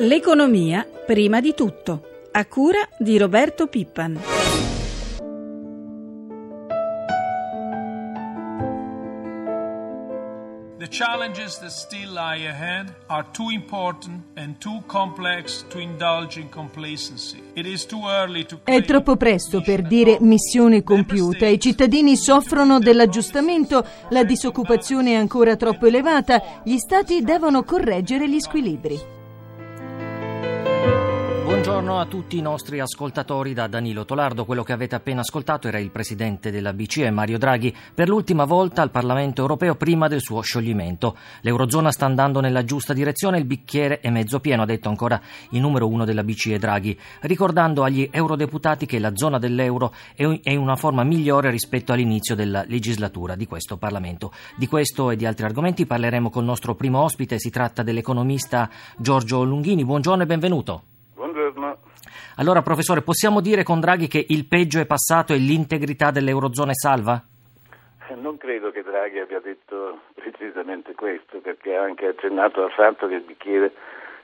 L'economia prima di tutto, a cura di Roberto Pippan. The challenges that still lie ahead are too important and too complex to indulge in complacency. It is too early to È troppo presto per dire missione compiuta. I cittadini soffrono dell'aggiustamento, la disoccupazione è ancora troppo elevata, gli stati devono correggere gli squilibri. Buongiorno a tutti i nostri ascoltatori da Danilo Tolardo. Quello che avete appena ascoltato era il presidente della BCE, Mario Draghi, per l'ultima volta al Parlamento europeo prima del suo scioglimento. L'Eurozona sta andando nella giusta direzione, il bicchiere è mezzo pieno, ha detto ancora il numero uno della BCE Draghi, ricordando agli eurodeputati che la zona dell'euro è in una forma migliore rispetto all'inizio della legislatura di questo Parlamento. Di questo e di altri argomenti parleremo col nostro primo ospite, si tratta dell'economista Giorgio Lunghini. Buongiorno e benvenuto. Allora, professore, possiamo dire con Draghi che il peggio è passato e l'integrità dell'Eurozona è salva? Non credo che Draghi abbia detto precisamente questo, perché ha anche accennato al fatto che il bicchiere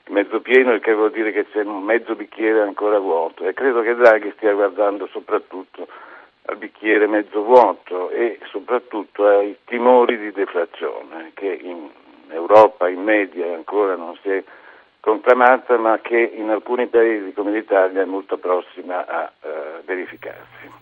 è mezzo pieno, il che vuol dire che c'è un mezzo bicchiere ancora vuoto. E credo che Draghi stia guardando soprattutto al bicchiere mezzo vuoto e soprattutto ai timori di deflazione, che in Europa in media ancora non si è conclamata ma che in alcuni paesi come l'Italia è molto prossima a eh, verificarsi.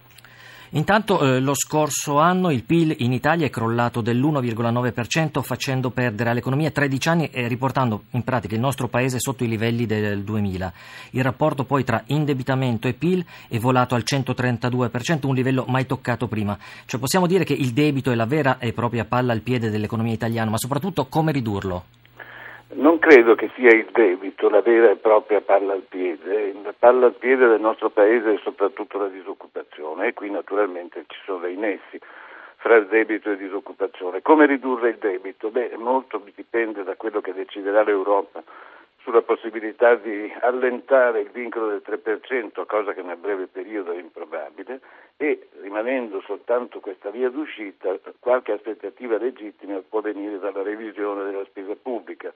Intanto eh, lo scorso anno il PIL in Italia è crollato dell'1,9% facendo perdere all'economia 13 anni e riportando in pratica il nostro paese sotto i livelli del 2000. Il rapporto poi tra indebitamento e PIL è volato al 132%, un livello mai toccato prima. Cioè possiamo dire che il debito è la vera e propria palla al piede dell'economia italiana, ma soprattutto come ridurlo? Credo che sia il debito la vera e propria palla al piede, la palla al piede del nostro paese è soprattutto la disoccupazione e qui naturalmente ci sono dei nessi fra debito e disoccupazione. Come ridurre il debito? Beh, molto dipende da quello che deciderà l'Europa sulla possibilità di allentare il vincolo del 3%, cosa che nel breve periodo è improbabile, e rimanendo soltanto questa via d'uscita, qualche aspettativa legittima può venire dalla revisione della spesa pubblica.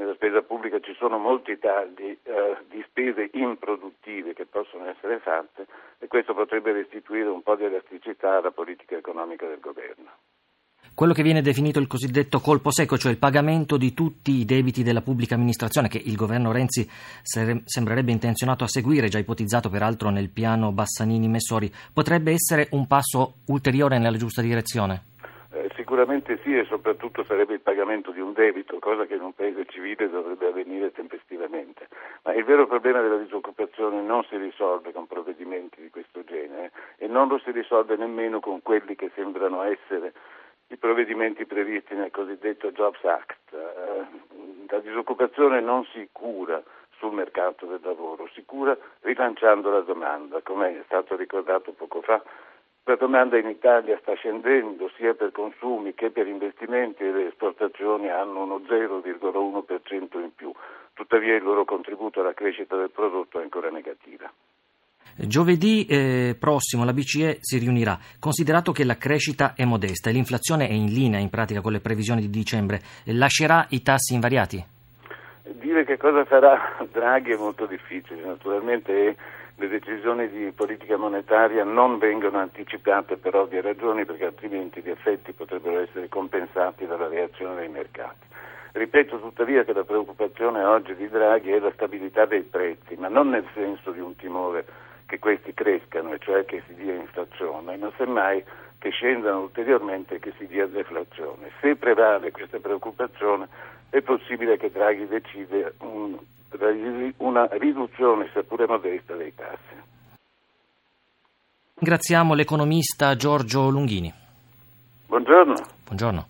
Nella spesa pubblica ci sono molti tagli eh, di spese improduttive che possono essere fatte e questo potrebbe restituire un po' di elasticità alla politica economica del governo. Quello che viene definito il cosiddetto colpo secco, cioè il pagamento di tutti i debiti della pubblica amministrazione che il governo Renzi sembrerebbe intenzionato a seguire, già ipotizzato peraltro nel piano Bassanini-Messori, potrebbe essere un passo ulteriore nella giusta direzione? Eh, sicuramente sì e soprattutto sarebbe il pagamento di un debito, cosa che in un paese civile dovrebbe avvenire tempestivamente. Ma il vero problema della disoccupazione non si risolve con provvedimenti di questo genere e non lo si risolve nemmeno con quelli che sembrano essere i provvedimenti previsti nel cosiddetto Jobs Act. La disoccupazione non si cura sul mercato del lavoro, si cura rilanciando la domanda, come è stato ricordato poco fa. La domanda in Italia sta scendendo sia per consumi che per investimenti e le esportazioni hanno uno 0,1% in più, tuttavia il loro contributo alla crescita del prodotto è ancora negativa. Giovedì eh, prossimo la BCE si riunirà. Considerato che la crescita è modesta e l'inflazione è in linea in pratica con le previsioni di dicembre, lascerà i tassi invariati? Dire che cosa farà Draghi è molto difficile, naturalmente le decisioni di politica monetaria non vengono anticipate per ovvie ragioni perché altrimenti gli effetti potrebbero essere compensati dalla reazione dei mercati. Ripeto tuttavia che la preoccupazione oggi di Draghi è la stabilità dei prezzi, ma non nel senso di un timore che questi crescano, e cioè che si dia inflazione, ma semmai che scendano ulteriormente e che si dia deflazione. Se prevale questa preoccupazione è possibile che Draghi decide un, una riduzione, seppure modesta, dei tassi. Ringraziamo l'economista Giorgio Lunghini. Buongiorno. Buongiorno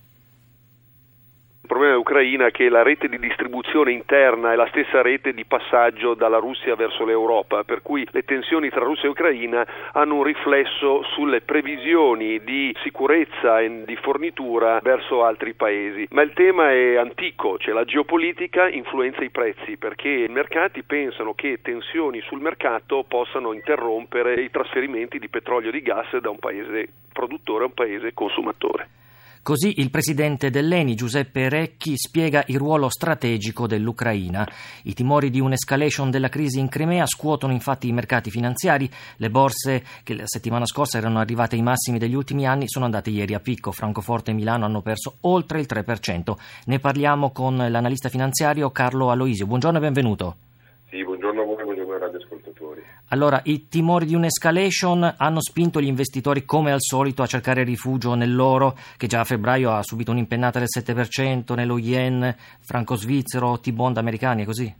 problema dell'Ucraina è che la rete di distribuzione interna è la stessa rete di passaggio dalla Russia verso l'Europa, per cui le tensioni tra Russia e Ucraina hanno un riflesso sulle previsioni di sicurezza e di fornitura verso altri paesi. Ma il tema è antico, cioè la geopolitica influenza i prezzi, perché i mercati pensano che tensioni sul mercato possano interrompere i trasferimenti di petrolio e di gas da un paese produttore a un paese consumatore. Così il presidente dell'ENI, Giuseppe Recchi, spiega il ruolo strategico dell'Ucraina. I timori di un'escalation della crisi in Crimea scuotono infatti i mercati finanziari. Le borse che la settimana scorsa erano arrivate ai massimi degli ultimi anni sono andate ieri a picco. Francoforte e Milano hanno perso oltre il 3%. Ne parliamo con l'analista finanziario Carlo Aloisio. Buongiorno e benvenuto. Sì, buongiorno. Allora, i timori di un'escalation hanno spinto gli investitori, come al solito, a cercare rifugio nell'oro, che già a febbraio ha subito un'impennata del 7%, nello yen, franco svizzero, T-bond americani, è così?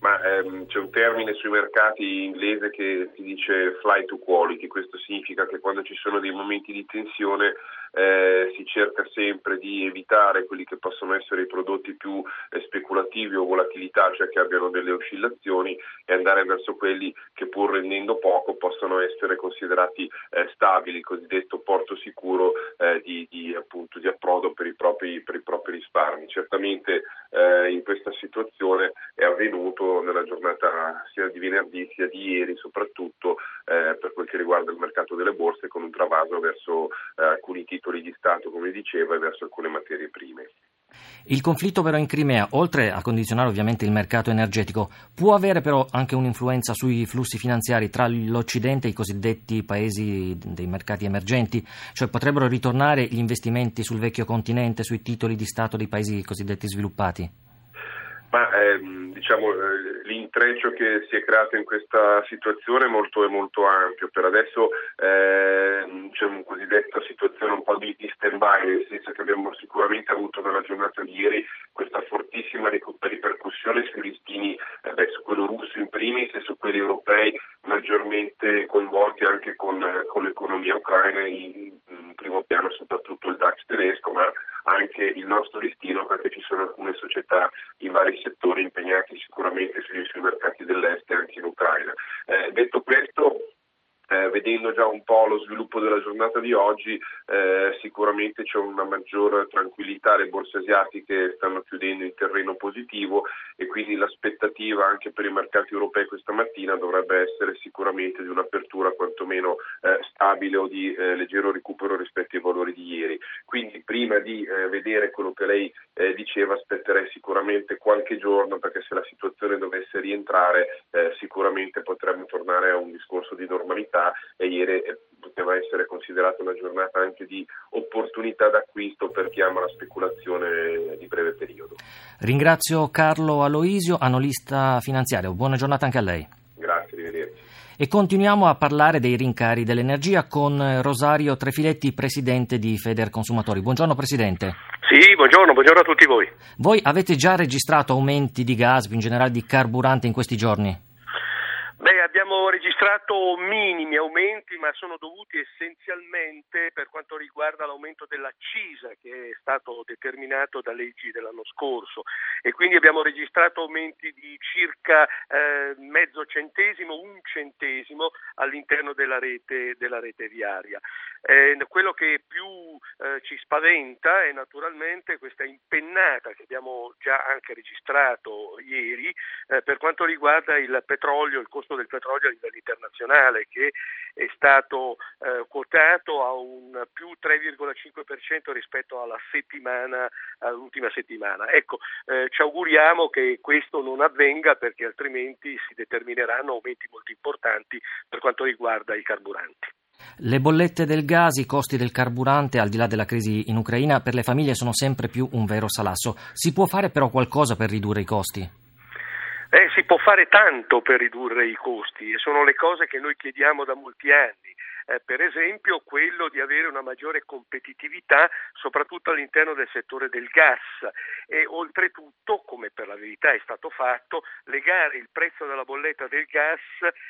Ma ehm, c'è un termine sui mercati inglese che si dice fly to quality, questo significa che quando ci sono dei momenti di tensione eh, si cerca sempre di evitare quelli che possono essere i prodotti più eh, speculativi o volatilità, cioè che abbiano delle oscillazioni e andare verso quelli che pur rendendo poco possono essere considerati eh, stabili, il cosiddetto porto sicuro eh, di, di, appunto, di, approdo per i, propri, per i, propri, risparmi. Certamente eh, in questa situazione è avvenuto nella giornata sia di venerdì sia di ieri soprattutto eh, per quel che riguarda il mercato delle borse con un travaso verso alcuni titoli titoli di Stato, come diceva, e verso alcune materie prime. Il conflitto però in Crimea, oltre a condizionare ovviamente il mercato energetico, può avere però anche un'influenza sui flussi finanziari tra l'Occidente e i cosiddetti paesi dei mercati emergenti, cioè potrebbero ritornare gli investimenti sul vecchio continente, sui titoli di Stato dei paesi cosiddetti sviluppati? Ma ehm, diciamo eh, l'intreccio che si è creato in questa situazione è molto, è molto ampio. Per adesso eh, c'è una cosiddetta situazione un po' di, di stand-by, nel senso che abbiamo sicuramente avuto nella giornata di ieri questa fortissima ripercussione sui listini, eh, beh, su quello russo in primis e su quelli europei maggiormente coinvolti anche con, con l'economia ucraina, in, in primo piano soprattutto il DAX tedesco, ma anche il nostro listino perché ci sono alcune società in vari settori impegnati sicuramente sui, sui mercati dell'est e anche in Ucraina. Eh, detto questo, eh, vedendo già un po' lo sviluppo della giornata di oggi, eh, sicuramente c'è una maggiore tranquillità, le borse asiatiche stanno chiudendo in terreno positivo e quindi l'aspettativa anche per i mercati europei questa mattina dovrebbe essere sicuramente di un'apertura quantomeno eh, stabile o di eh, leggero recupero rispetto ai valori di ieri. Quindi prima di eh, vedere quello che lei eh, diceva aspetterei sicuramente qualche giorno perché se la situazione dovesse rientrare sicuramente potremmo tornare a un discorso di normalità e ieri eh, poteva essere considerata una giornata anche di opportunità d'acquisto per chi ama la speculazione di breve periodo. Ringrazio Carlo Aloisio, analista finanziario. Buona giornata anche a lei. Grazie, arrivederci. E continuiamo a parlare dei rincari dell'energia con Rosario Trefiletti, presidente di Feder Consumatori. Buongiorno Presidente. Sì, buongiorno, buongiorno a tutti voi. Voi avete già registrato aumenti di gas, in generale di carburante in questi giorni? Abbiamo registrato minimi aumenti, ma sono dovuti essenzialmente per quanto riguarda l'aumento dell'accisa che è stato determinato da leggi dell'anno scorso e quindi abbiamo registrato aumenti di circa eh, mezzo centesimo, un centesimo all'interno della rete, della rete viaria. Eh, quello che più eh, ci spaventa è naturalmente questa impennata che abbiamo già anche registrato ieri eh, per quanto riguarda il petrolio, il costo del petrolio a livello internazionale che è stato eh, quotato a un più 3,5% rispetto alla settimana, all'ultima settimana. Ecco, eh, ci auguriamo che questo non avvenga perché altrimenti si determineranno aumenti molto importanti per quanto riguarda i carburanti. Le bollette del gas, i costi del carburante, al di là della crisi in Ucraina, per le famiglie sono sempre più un vero salasso. Si può fare però qualcosa per ridurre i costi? Eh, si può fare tanto per ridurre i costi e sono le cose che noi chiediamo da molti anni. Eh, per esempio quello di avere una maggiore competitività soprattutto all'interno del settore del gas. E oltretutto, come per la verità è stato fatto, legare il prezzo della bolletta del gas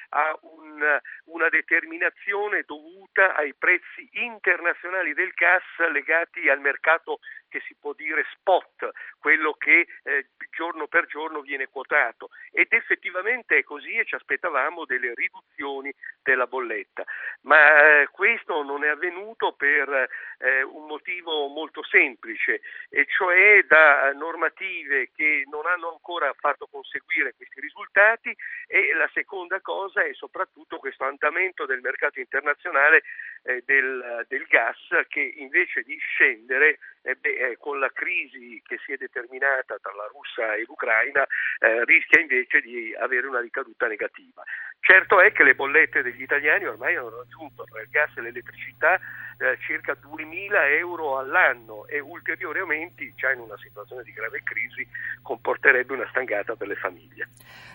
a un, una determinazione dovuta ai prezzi internazionali del gas legati al mercato che si può dire spot, quello che eh, giorno per giorno viene quotato. Ed effettivamente è così e ci aspettavamo delle riduzioni della bolletta, ma eh, questo non è avvenuto per eh, un motivo molto semplice, e cioè da normative che non hanno ancora fatto conseguire questi risultati e la seconda cosa è soprattutto questo andamento del mercato internazionale eh, del, del, gas che invece di scendere eh, beh, eh, con la crisi che si è determinata tra la Russia e l'Ucraina eh, rischia invece di avere una ricaduta negativa. Certo è che le bollette degli italiani ormai hanno raggiunto tra il gas e l'elettricità eh, circa 2.000 euro all'anno e ulteriori aumenti già in una situazione di grave crisi comporterebbe una stangata per le famiglie.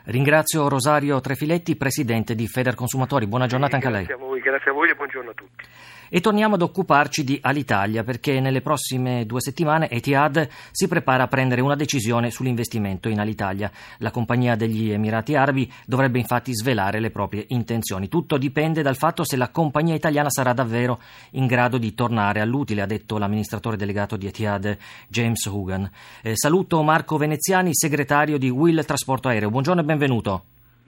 Ringrazio Rosario Trefiletti, presidente di Federconsumatori. Buona giornata sì, anche a lei. A voi, grazie a voi e buongiorno a tutti. E torniamo ad occuparci di Alitalia perché nelle prossime due settimane Etihad si prepara a prendere una decisione sull'investimento in Alitalia. La compagnia degli Emirati Arabi dovrebbe infatti svelare le proprie intenzioni. Tutto dipende dal fatto se la compagnia italiana sarà davvero in grado di tornare all'utile, ha detto l'amministratore delegato di Etihad James Hugan. Eh, saluto Marco Veneziani, segretario di Will Trasporto Aereo. Buongiorno e benvenuto.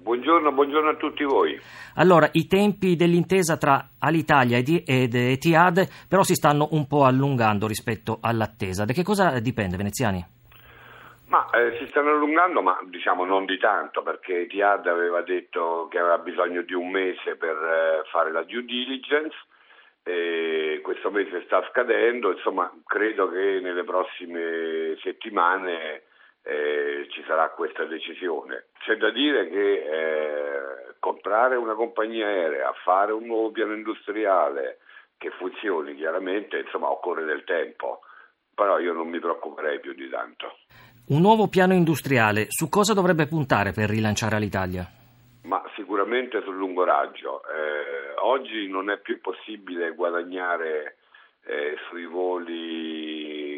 Buongiorno, buongiorno, a tutti voi. Allora, i tempi dell'intesa tra Alitalia ed Etihad però si stanno un po' allungando rispetto all'attesa. Da che cosa dipende, Veneziani? Ma eh, si stanno allungando, ma diciamo non di tanto, perché Etihad aveva detto che aveva bisogno di un mese per eh, fare la due diligence, e questo mese sta scadendo, insomma credo che nelle prossime settimane eh, ci sarà questa decisione. C'è da dire che eh, comprare una compagnia aerea, fare un nuovo piano industriale che funzioni chiaramente, insomma occorre del tempo, però io non mi preoccuperei più di tanto. Un nuovo piano industriale, su cosa dovrebbe puntare per rilanciare l'Italia? Ma sicuramente sul lungo raggio. Eh, oggi non è più possibile guadagnare eh, sui voli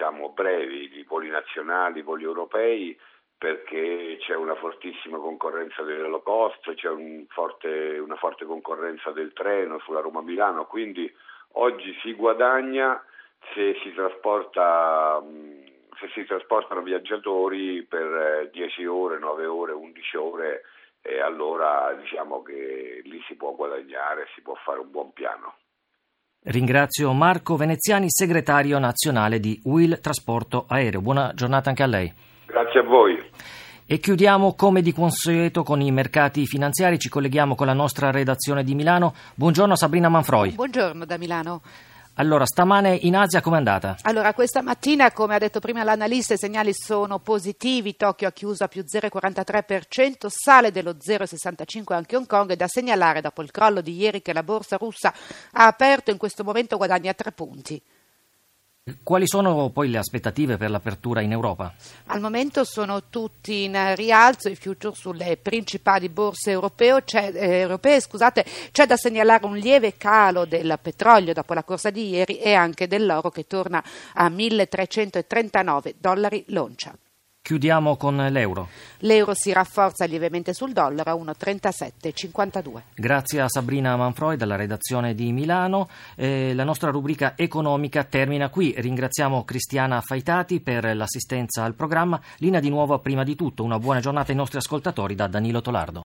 diciamo, brevi, di voli nazionali, voli europei, perché c'è una fortissima concorrenza delle low cost, c'è un forte, una forte concorrenza del treno sulla Roma-Milano, quindi oggi si guadagna se si, trasporta, se si trasportano viaggiatori per 10 ore, 9 ore, 11 ore e allora diciamo che lì si può guadagnare, si può fare un buon piano. Ringrazio Marco Veneziani, segretario nazionale di Will Trasporto Aereo. Buona giornata anche a lei. Grazie a voi. E chiudiamo come di consueto con i mercati finanziari. Ci colleghiamo con la nostra redazione di Milano. Buongiorno Sabrina Manfroi. Buongiorno da Milano. Allora, stamane in Asia com'è andata? Allora, questa mattina, come ha detto prima l'analista, i segnali sono positivi. Tokyo ha chiuso a più 0,43%, sale dello 0,65% anche Hong Kong. È da segnalare dopo il crollo di ieri che la borsa russa ha aperto in questo momento guadagna 3 punti. Quali sono poi le aspettative per l'apertura in Europa? Al momento sono tutti in rialzo i future sulle principali borse europee, c'è, eh, europee scusate, c'è da segnalare un lieve calo del petrolio dopo la corsa di ieri e anche dell'oro che torna a 1339 dollari l'oncia. Chiudiamo con l'euro. L'euro si rafforza lievemente sul dollaro a 1,3752. Grazie a Sabrina Manfroi dalla redazione di Milano. Eh, la nostra rubrica economica termina qui. Ringraziamo Cristiana Faitati per l'assistenza al programma. Linea di nuovo prima di tutto. Una buona giornata ai nostri ascoltatori da Danilo Tolardo.